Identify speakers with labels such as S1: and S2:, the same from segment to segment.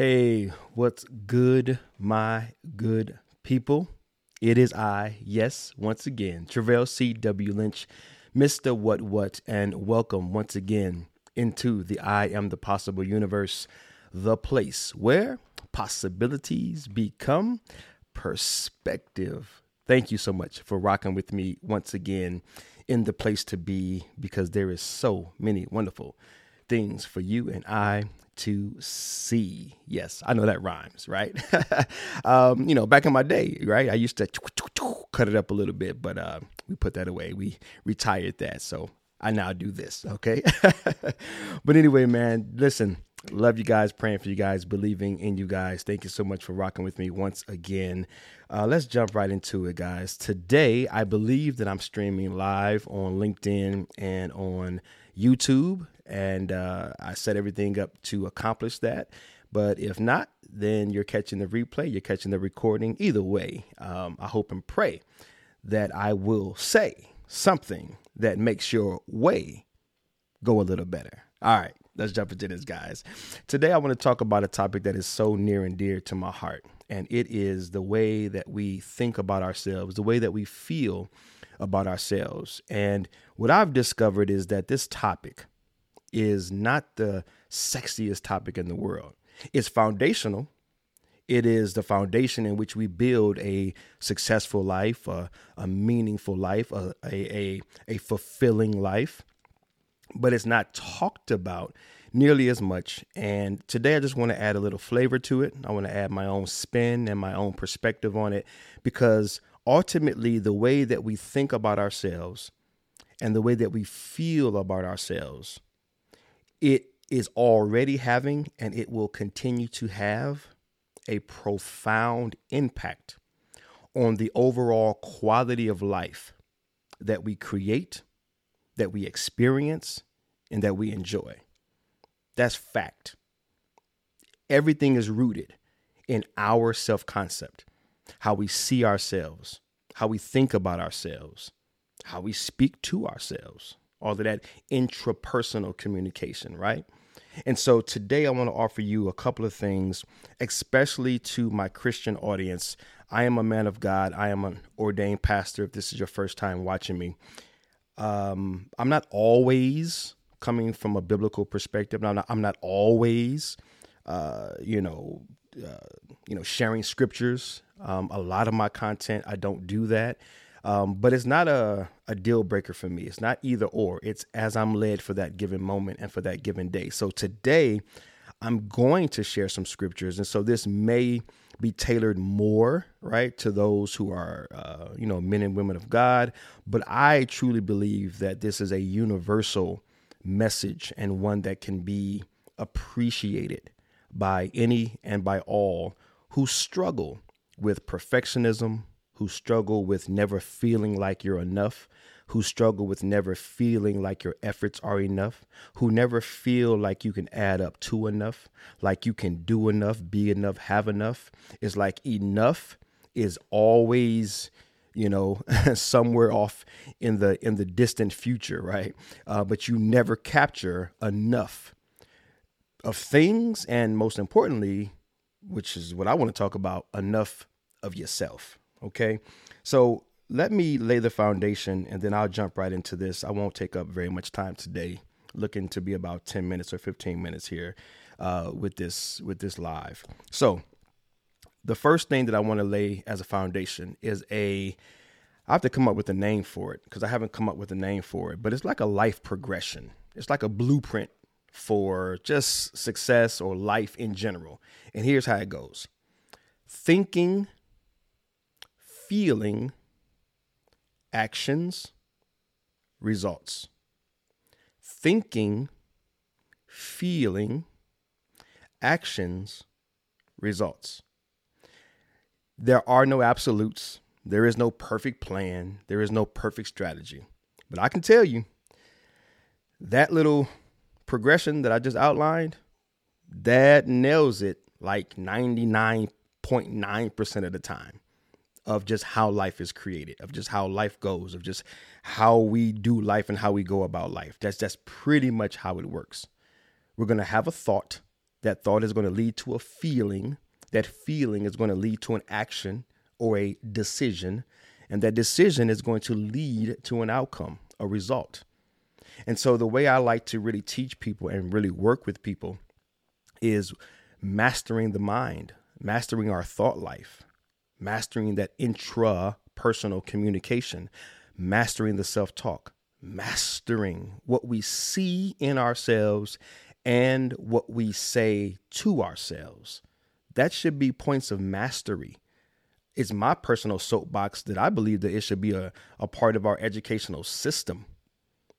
S1: Hey, what's good, my good people? It is I, yes, once again, Treveal C.W. Lynch, Mr. What What, and welcome once again into the I Am the Possible Universe, the place where possibilities become perspective. Thank you so much for rocking with me once again in the place to be because there is so many wonderful things for you and I to see. Yes, I know that rhymes, right? um, you know, back in my day, right, I used to cut it up a little bit, but uh, we put that away. We retired that. So I now do this, okay? but anyway, man, listen, love you guys, praying for you guys, believing in you guys. Thank you so much for rocking with me once again. Uh, let's jump right into it, guys. Today, I believe that I'm streaming live on LinkedIn and on YouTube, and uh, I set everything up to accomplish that. But if not, then you're catching the replay, you're catching the recording. Either way, um, I hope and pray that I will say something that makes your way go a little better. All right, let's jump into this, guys. Today, I want to talk about a topic that is so near and dear to my heart, and it is the way that we think about ourselves, the way that we feel about ourselves. And what I've discovered is that this topic is not the sexiest topic in the world. It's foundational. It is the foundation in which we build a successful life, a, a meaningful life, a, a, a fulfilling life. But it's not talked about nearly as much. And today I just want to add a little flavor to it. I want to add my own spin and my own perspective on it because ultimately, the way that we think about ourselves and the way that we feel about ourselves, it is already having and it will continue to have a profound impact on the overall quality of life that we create, that we experience, and that we enjoy. That's fact. Everything is rooted in our self concept how we see ourselves, how we think about ourselves, how we speak to ourselves, all of that intrapersonal communication, right? And so today I want to offer you a couple of things, especially to my Christian audience. I am a man of God. I am an ordained pastor. If this is your first time watching me, um, I'm not always coming from a biblical perspective. I'm not, I'm not always, uh, you know, uh, you know, sharing scriptures um, a lot of my content, I don't do that. Um, but it's not a, a deal breaker for me. It's not either or. It's as I'm led for that given moment and for that given day. So today, I'm going to share some scriptures. And so this may be tailored more, right, to those who are, uh, you know, men and women of God. But I truly believe that this is a universal message and one that can be appreciated by any and by all who struggle with perfectionism, who struggle with never feeling like you're enough, who struggle with never feeling like your efforts are enough, who never feel like you can add up to enough, like you can do enough, be enough, have enough. It's like enough is always you know somewhere off in the in the distant future right uh, but you never capture enough of things and most importantly which is what i want to talk about enough of yourself. Okay. So let me lay the foundation and then I'll jump right into this. I won't take up very much time today. Looking to be about 10 minutes or 15 minutes here uh, with this with this live. So the first thing that I want to lay as a foundation is a I have to come up with a name for it because I haven't come up with a name for it, but it's like a life progression. It's like a blueprint for just success or life in general. And here's how it goes thinking feeling, actions, results. Thinking, feeling, actions, results. There are no absolutes. There is no perfect plan. There is no perfect strategy. But I can tell you that little progression that I just outlined, that nails it like 99.9% of the time of just how life is created, of just how life goes, of just how we do life and how we go about life. That's that's pretty much how it works. We're going to have a thought, That thought is going to lead to a feeling. That feeling is going to lead to an action or a decision. And that decision is going to lead to an outcome, a result. And so, the way I like to really teach people and really work with people is mastering the mind, mastering our thought life, mastering that intra personal communication, mastering the self talk, mastering what we see in ourselves and what we say to ourselves. That should be points of mastery. It's my personal soapbox that I believe that it should be a, a part of our educational system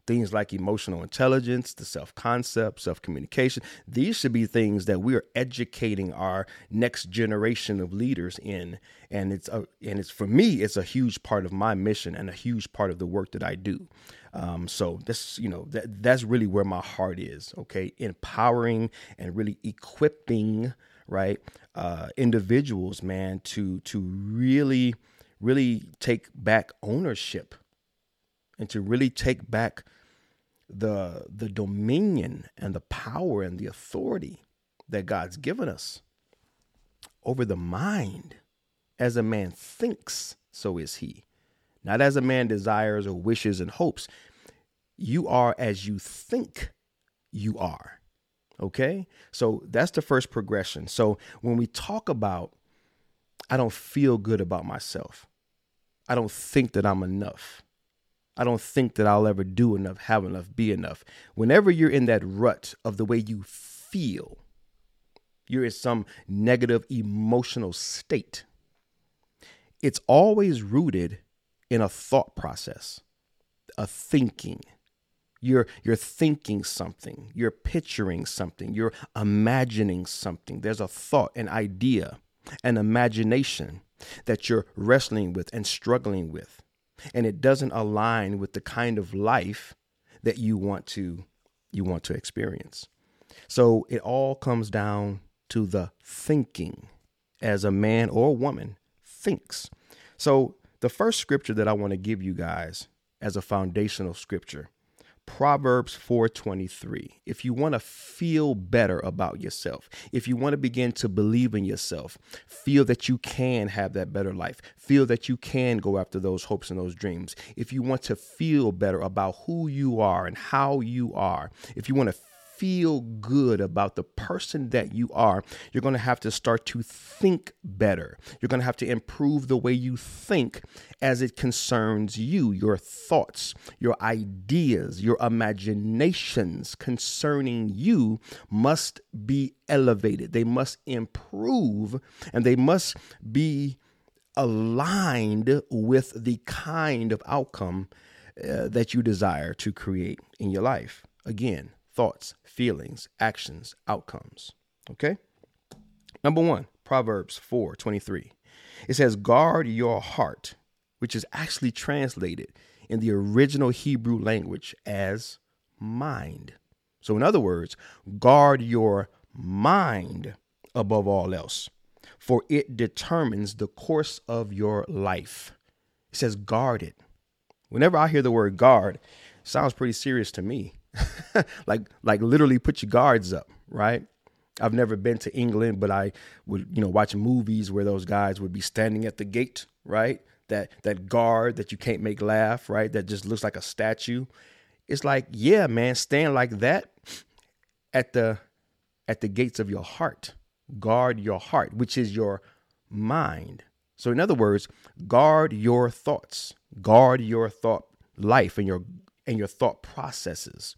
S1: things like emotional intelligence, the self concept, self communication. These should be things that we are educating our next generation of leaders in. And it's a, and it's for me, it's a huge part of my mission and a huge part of the work that I do. Um, so this, you know, that that's really where my heart is. Okay, empowering and really equipping, right, uh, individuals, man, to to really, really take back ownership and to really take back the the dominion and the power and the authority that God's given us over the mind. As a man thinks, so is he. Not as a man desires or wishes and hopes. You are as you think you are. Okay? So that's the first progression. So when we talk about, I don't feel good about myself, I don't think that I'm enough. I don't think that I'll ever do enough, have enough, be enough. Whenever you're in that rut of the way you feel, you're in some negative emotional state. It's always rooted in a thought process, a thinking. You're, you're thinking something, you're picturing something, you're imagining something. There's a thought, an idea, an imagination that you're wrestling with and struggling with and it doesn't align with the kind of life that you want to you want to experience. So it all comes down to the thinking as a man or woman thinks. So the first scripture that I want to give you guys as a foundational scripture Proverbs 4:23. If you want to feel better about yourself, if you want to begin to believe in yourself, feel that you can have that better life, feel that you can go after those hopes and those dreams. If you want to feel better about who you are and how you are, if you want to feel good about the person that you are, you're going to have to start to think better. You're going to have to improve the way you think as it concerns you, your thoughts, your ideas, your imaginations concerning you must be elevated. They must improve and they must be aligned with the kind of outcome uh, that you desire to create in your life. Again, thoughts, feelings, actions, outcomes. Okay? Number one, Proverbs 4 23. It says, Guard your heart, which is actually translated in the original Hebrew language as mind. So, in other words, guard your mind above all else, for it determines the course of your life. It says, guard it. Whenever I hear the word guard, sounds pretty serious to me. like like literally put your guards up, right? I've never been to England, but I would, you know, watch movies where those guys would be standing at the gate, right? That that guard that you can't make laugh, right? That just looks like a statue. It's like, yeah, man, stand like that at the at the gates of your heart. Guard your heart, which is your mind. So in other words, guard your thoughts. Guard your thought life and your and your thought processes.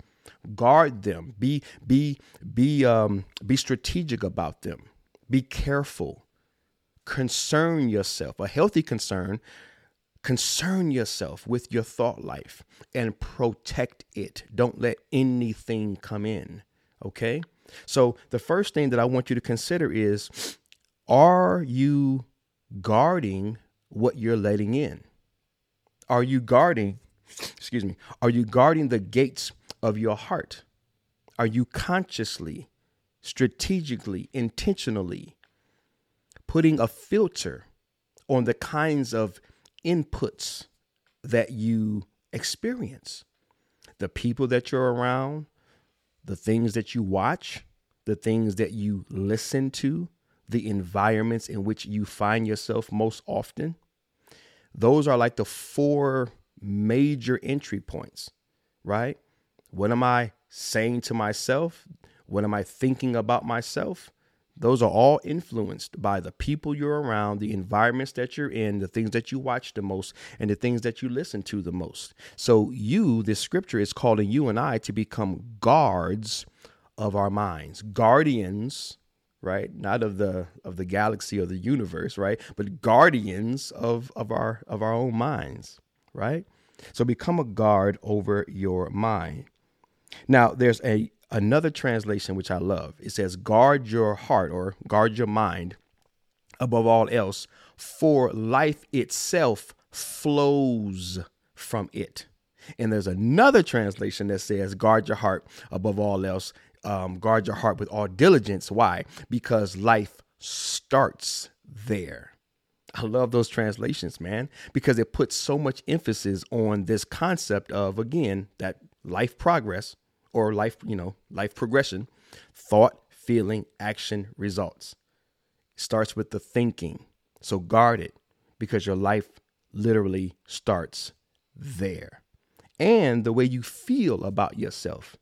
S1: Guard them. Be be be um be strategic about them. Be careful. Concern yourself. A healthy concern concern yourself with your thought life and protect it. Don't let anything come in. Okay? So, the first thing that I want you to consider is are you guarding what you're letting in? Are you guarding excuse me, are you guarding the gates of your heart? Are you consciously, strategically, intentionally putting a filter on the kinds of inputs that you experience? The people that you're around, the things that you watch, the things that you listen to, the environments in which you find yourself most often. Those are like the four major entry points, right? What am I saying to myself? What am I thinking about myself? Those are all influenced by the people you're around, the environments that you're in, the things that you watch the most, and the things that you listen to the most. So, you, this scripture is calling you and I to become guards of our minds, guardians, right? Not of the of the galaxy or the universe, right? But guardians of of our of our own minds, right? So become a guard over your mind. Now, there's a another translation which I love. It says, guard your heart or guard your mind above all else, for life itself flows from it. And there's another translation that says, guard your heart above all else, um, guard your heart with all diligence. Why? Because life starts there. I love those translations, man, because it puts so much emphasis on this concept of, again, that life progress or life, you know, life progression, thought, feeling, action, results. It starts with the thinking. So guard it because your life literally starts there. And the way you feel about yourself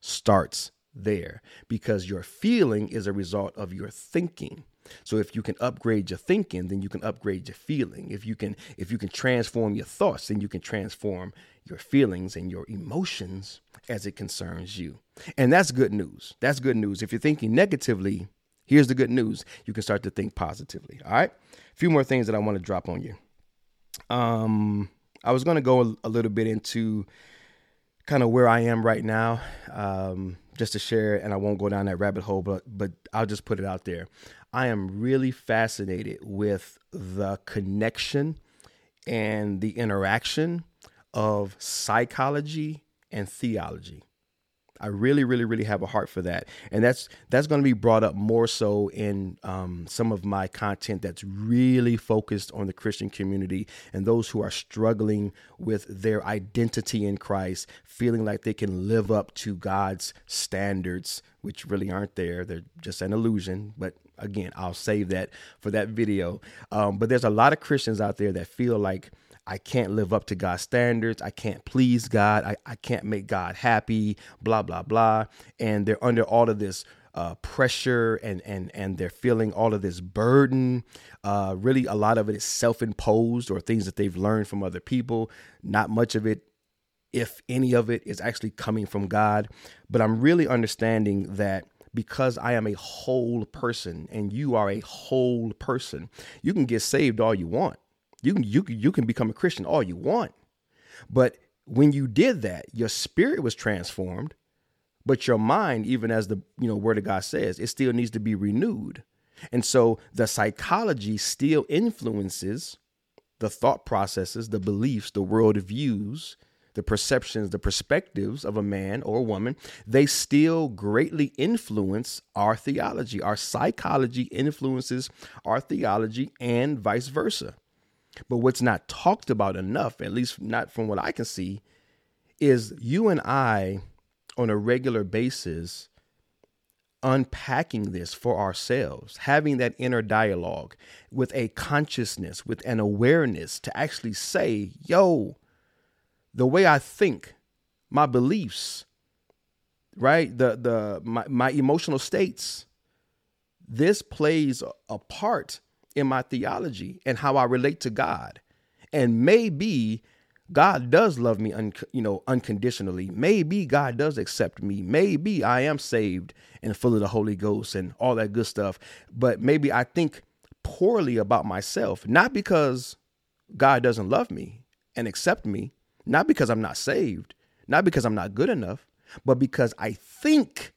S1: starts there because your feeling is a result of your thinking. So if you can upgrade your thinking, then you can upgrade your feeling. If you can if you can transform your thoughts, then you can transform your feelings and your emotions as it concerns you. And that's good news. That's good news. If you're thinking negatively, here's the good news. You can start to think positively. All right? A few more things that I want to drop on you. Um I was going to go a, little bit into kind of where I am right now. Um just to share and I won't go down that rabbit hole but but I'll just put it out there. I am really fascinated with the connection and the interaction of psychology and theology. I really, really, really have a heart for that, and that's that's going to be brought up more so in um, some of my content that's really focused on the Christian community and those who are struggling with their identity in Christ, feeling like they can live up to God's standards, which really aren't there. They're just an illusion. But again, I'll save that for that video. Um, but there's a lot of Christians out there that feel like I can't live up to God's standards. I can't please God. I, I can't make God happy, blah, blah, blah. And they're under all of this uh, pressure and, and, and they're feeling all of this burden. Uh, really, a lot of it is self imposed or things that they've learned from other people. Not much of it, if any of it, is actually coming from God. But I'm really understanding that because I am a whole person and you are a whole person, you can get saved all you want. You can you you can become a Christian all you want. But when you did that, your spirit was transformed, but your mind, even as the you know word of God says, it still needs to be renewed. And so the psychology still influences the thought processes, the beliefs, the world views, the perceptions, the perspectives of a man or a woman, they still greatly influence our theology. Our psychology influences our theology and vice versa. But what's not talked about enough, at least not from what I can see, is you and I on a regular basis unpacking this for ourselves, having that inner dialogue with a consciousness, with an awareness to actually say, yo, the way I think, my beliefs, right? The the my, my emotional states, this plays a part in my theology and how I relate to God. And maybe God does love me, un- you know, unconditionally. Maybe God does accept me. Maybe I am saved and full of the Holy Ghost and all that good stuff. But maybe I think poorly about myself, not because God doesn't love me and accept me, not because I'm not saved, not because I'm not good enough, but because I think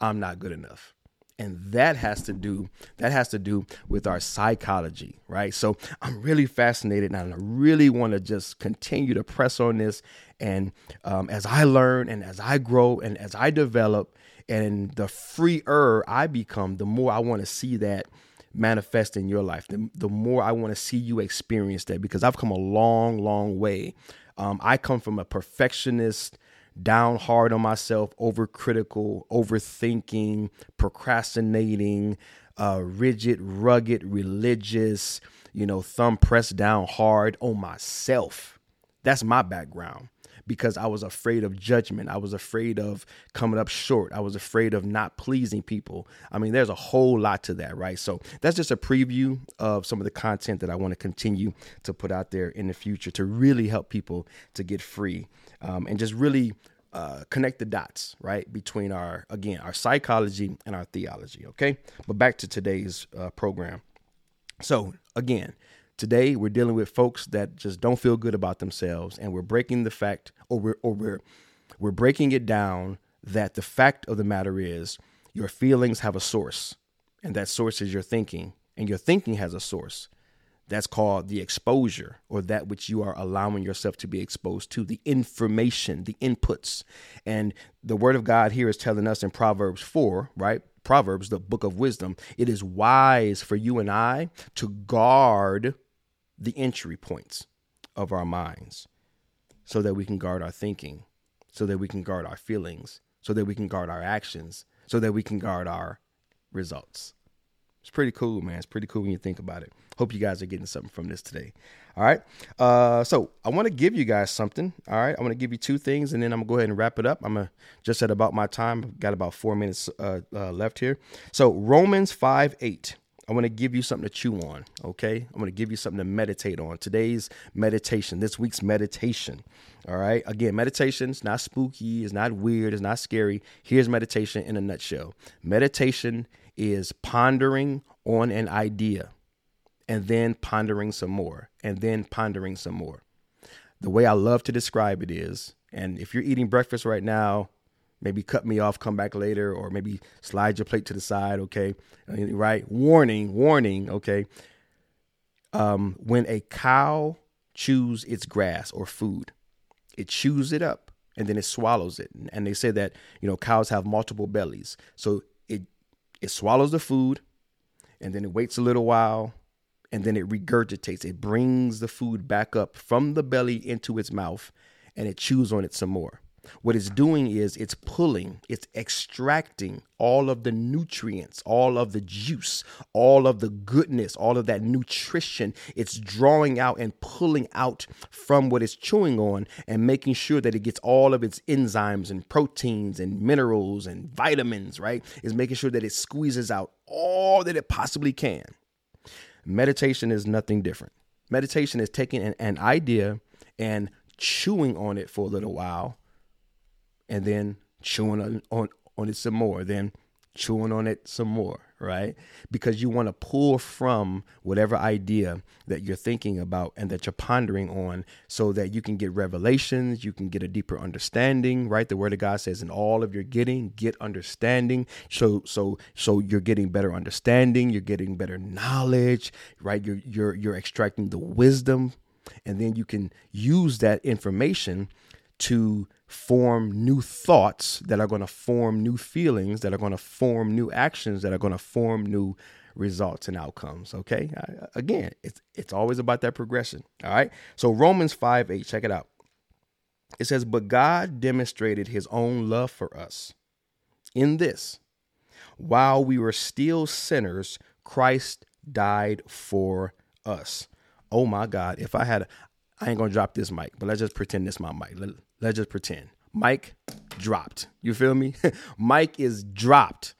S1: I'm not good enough and that has to do that has to do with our psychology right? So i'm really fascinated and i really want to just continue to press on this. And um, as i learn and as i grow and as i develop and the freer i become the more i want to see that manifest in your life. The, the more i want to see you experience that because i've come a long long way. Um, i come from a perfectionist down hard on myself, overcritical, overthinking, procrastinating, uh, rigid, rugged, religious, you know, thumb pressed down hard on myself. That's my background because I was afraid of judgment. I was afraid of coming up short. I was afraid of not pleasing people. I mean, there's a whole lot to that, right? So that's just a preview of some of the content that I want to continue to put out there in the future to really help people to get free um, and just really uh, connect the dots, right, between our, again, our psychology and our theology, okay? But back to today's uh, program. So, again, Today we're dealing with folks that just don't feel good about themselves, and we're breaking the fact, or we're or we're we're breaking it down that the fact of the matter is your feelings have a source, and that source is your thinking, and your thinking has a source. That's called the exposure, or that which you are allowing yourself to be exposed to, the information, the inputs. And the word of God here is telling us in Proverbs 4, right? Proverbs, the book of wisdom, it is wise for you and I to guard the entry points of our minds so that we can guard our thinking, so that we can guard our feelings, so that we can guard our actions, so that we can guard our results. It's pretty cool, man. It's pretty cool when you think about it. Hope you guys are getting something from this today. All right. Uh, so I want to give you guys something. All right. I'm going to give you two things and then I'm to go ahead and wrap it up. I'm gonna, just at about my time. I've got about four minutes uh, uh, left here. So Romans 5 8. I want to give you something to chew on, okay? I'm going to give you something to meditate on. Today's meditation, this week's meditation, all right? Again, meditation is not spooky, it's not weird, it's not scary. Here's meditation in a nutshell meditation is pondering on an idea and then pondering some more and then pondering some more. The way I love to describe it is, and if you're eating breakfast right now, maybe cut me off, come back later, or maybe slide your plate to the side, okay? Right? Warning, warning, okay? Um, when a cow chews its grass or food, it chews it up and then it swallows it. And they say that, you know, cows have multiple bellies. So it it swallows the food and then it waits a little while and then it regurgitates. It brings the food back up from the belly into its mouth and it chews on it some more. What it's doing is it's pulling, it's extracting all of the nutrients, all of the juice, all of the goodness, all of that nutrition. It's drawing out and pulling out from what it's chewing on and making sure that it gets all of its enzymes and proteins and minerals and vitamins, right? Is making sure that it squeezes out all that it possibly can. Meditation is nothing different. Meditation is taking an, an idea and chewing on it for a little while and then chewing on, on, on it some more, then chewing on it some more, right? Because you want to pull from whatever idea that you're thinking about and that you're pondering on so that you can get revelations, you can get a deeper understanding, right? The word of God says in all of your getting, get understanding. So so so you're getting better understanding, you're getting better knowledge, right? You're you're you're extracting the wisdom and then you can use that information to form new thoughts that are going to form new feelings, that are going to form new actions, that are going to form new results and outcomes. Okay. Again, it's it's always about that progression. All right. So Romans 5 8, check it out. It says, But God demonstrated his own love for us in this while we were still sinners, Christ died for us. Oh my God. If I had, I ain't gonna drop this mic, but let's just pretend this my mic. Let, let's just pretend. mic dropped. You feel me? mic is dropped.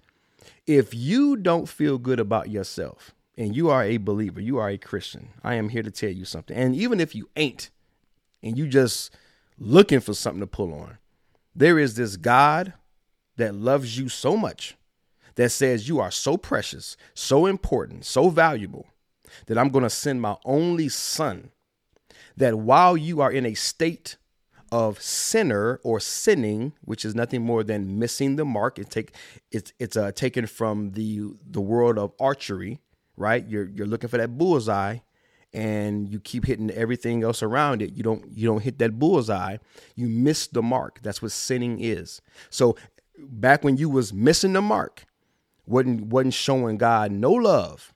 S1: If you don't feel good about yourself and you are a believer, you are a Christian, I am here to tell you something. And even if you ain't and you just looking for something to pull on, there is this God that loves you so much that says you are so precious, so important, so valuable that I'm going to send my only son that while you are in a state of sinner or sinning, which is nothing more than missing the mark. It take it's it's uh, taken from the the world of archery, right? You're you're looking for that bullseye, and you keep hitting everything else around it. You don't you don't hit that bullseye. You miss the mark. That's what sinning is. So back when you was missing the mark, wasn't wasn't showing God no love.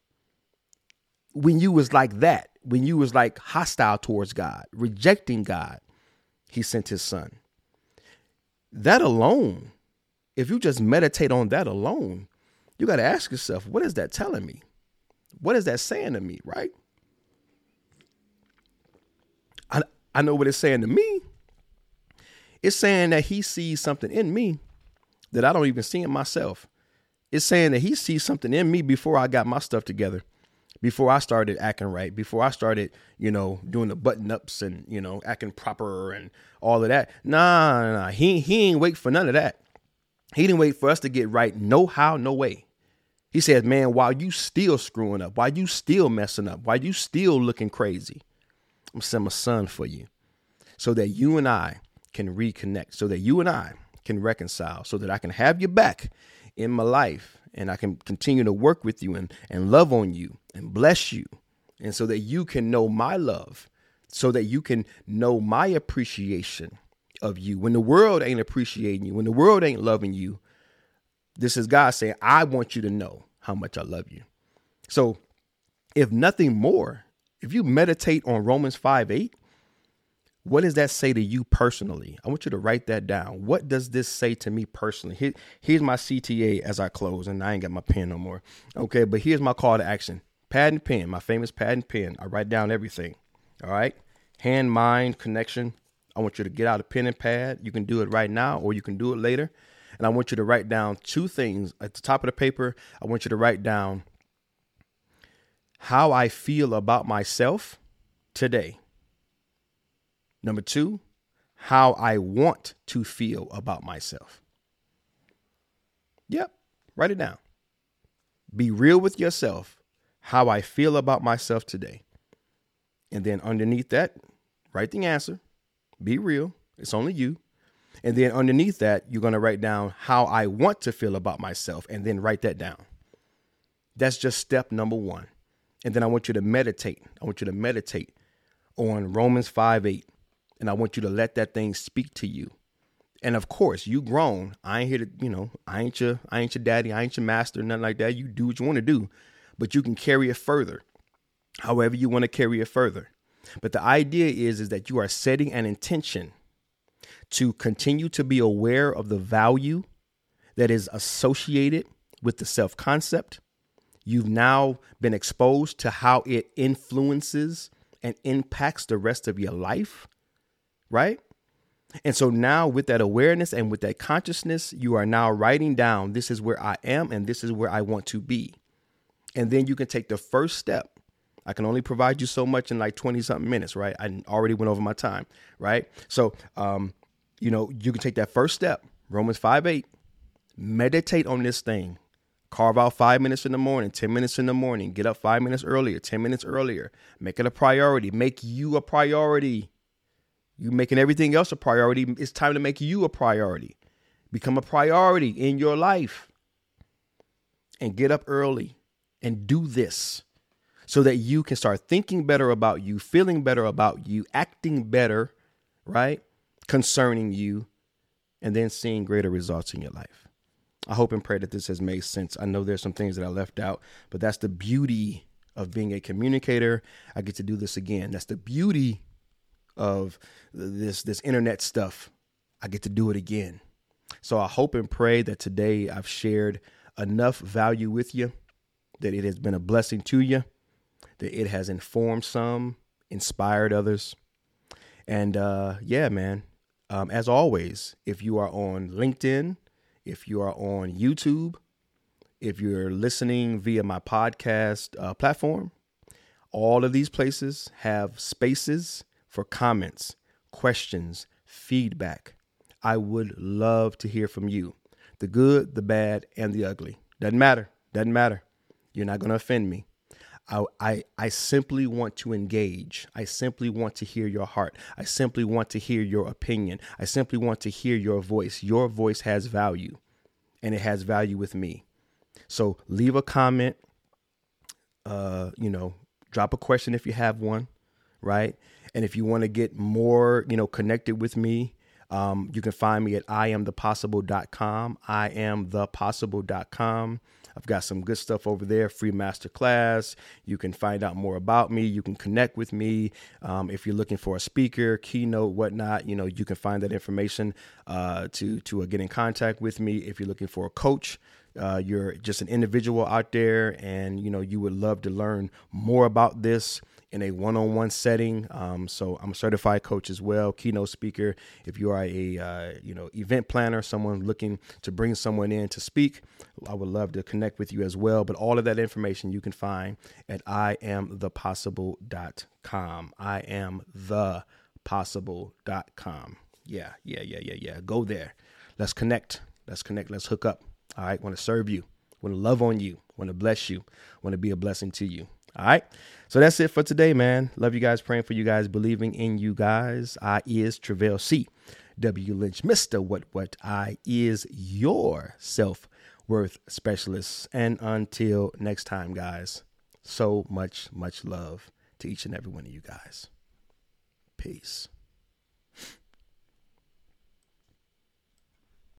S1: When you was like that, when you was like hostile towards God, rejecting God, he sent his son. that alone, if you just meditate on that alone, you got to ask yourself, what is that telling me? What is that saying to me, right? I, I know what it's saying to me. It's saying that he sees something in me that I don't even see in myself. It's saying that he sees something in me before I got my stuff together, before I started acting right, before I started, you know, doing the button ups and, you know, acting proper and all of that. Nah, nah, nah. He, he ain't wait for none of that. He didn't wait for us to get right. No how, no way. He says, man, while you still screwing up, while you still messing up, while you still looking crazy, I'm sending my son for you so that you and I can reconnect, so that you and I can reconcile, so that I can have you back in my life and I can continue to work with you and, and love on you and bless you. And so that you can know my love, so that you can know my appreciation of you. When the world ain't appreciating you, when the world ain't loving you, this is God saying, I want you to know how much I love you. So, if nothing more, if you meditate on Romans 5 8, what does that say to you personally? I want you to write that down. What does this say to me personally? Here, here's my CTA as I close, and I ain't got my pen no more. Okay, but here's my call to action pad and pen, my famous pad and pen. I write down everything. All right, hand mind connection. I want you to get out a pen and pad. You can do it right now, or you can do it later. And I want you to write down two things at the top of the paper. I want you to write down how I feel about myself today. Number two, how I want to feel about myself. Yep, write it down. Be real with yourself, how I feel about myself today. And then underneath that, write the answer. Be real. It's only you. And then underneath that, you're going to write down how I want to feel about myself and then write that down. That's just step number one. And then I want you to meditate. I want you to meditate on Romans 5 8 and I want you to let that thing speak to you. And of course, you grown. I ain't here to, you know, I ain't your, I ain't your daddy, I ain't your master, nothing like that. You do what you want to do, but you can carry it further, however you want to carry it further. But the idea is, is that you are setting an intention to continue to be aware of the value that is associated with the self concept. You've now been exposed to how it influences and impacts the rest of your life right? And so now, with that awareness and with that consciousness, you are now writing down this is where I am and this is where I want to be. And then you can take the first step. I can only provide you so much in like 20 something minutes, right? I already went over my time, right? So, um, you know, you can take that first step, Romans 5 8, meditate on this thing. Carve out five minutes in the morning, 10 minutes in the morning, get up five minutes earlier, 10 minutes earlier. Make it a priority. Make you a priority. You making everything else a priority. It's time to make you a priority. Become a priority in your life. And get up early and do this so that you can start thinking better about you, feeling better about you, acting better, right? Concerning you, and then seeing greater results in your life. I hope and pray that this has made sense. I know there's some things that I left out, but that's the beauty of being a communicator. I get to do this again. That's the beauty of this this internet stuff. I get to do it again. So I hope and pray that today I've shared enough value with you, that it has been a blessing to you, that it has informed some, inspired others. And uh, yeah, man, um, as always, if you are on LinkedIn, if you are on YouTube, if you're listening via my podcast uh, platform, all of these places have spaces for comments, questions, feedback. I would love to hear from you. The good, the bad, and the ugly. Doesn't matter. Doesn't matter. You're not going to offend me. I, I, I simply want to engage. I simply want to hear your heart. I simply want to hear your opinion. I simply want to hear your voice. Your voice has value, and it has value with me. So leave a comment. Uh, you know, drop a question if you have one, right? And if you want to get more, you know, connected with me, um, you can find me at iamthepossible.com. I am thepossible.com. I've got some good stuff over there, free master class. You can find out more about me. You can connect with me. Um, if you're looking for a speaker, keynote, whatnot, you know, you can find that information uh, to to uh, get in contact with me. If you're looking for a coach, uh, you're just an individual out there and you know you would love to learn more about this in a one-on-one setting. Um, so i'm a certified coach as well keynote speaker. If you are a uh, you know event planner someone looking to bring someone in to speak i would love to connect with you as well. But all of that information you can find at iamthepossible.com i am the possible.com yeah yeah yeah yeah yeah. Go there. Let's connect. Let's connect. Let's hook up. All right, want to serve you, want to love on you, want to bless you, want to be a blessing to you. All right. So that's it for today, man. Love you guys, praying for you guys, believing in you guys. I is Treveal C. W. Lynch, Mr. What What I is your self worth specialist. And until next time, guys, so much, much love to each and every one of you guys. Peace.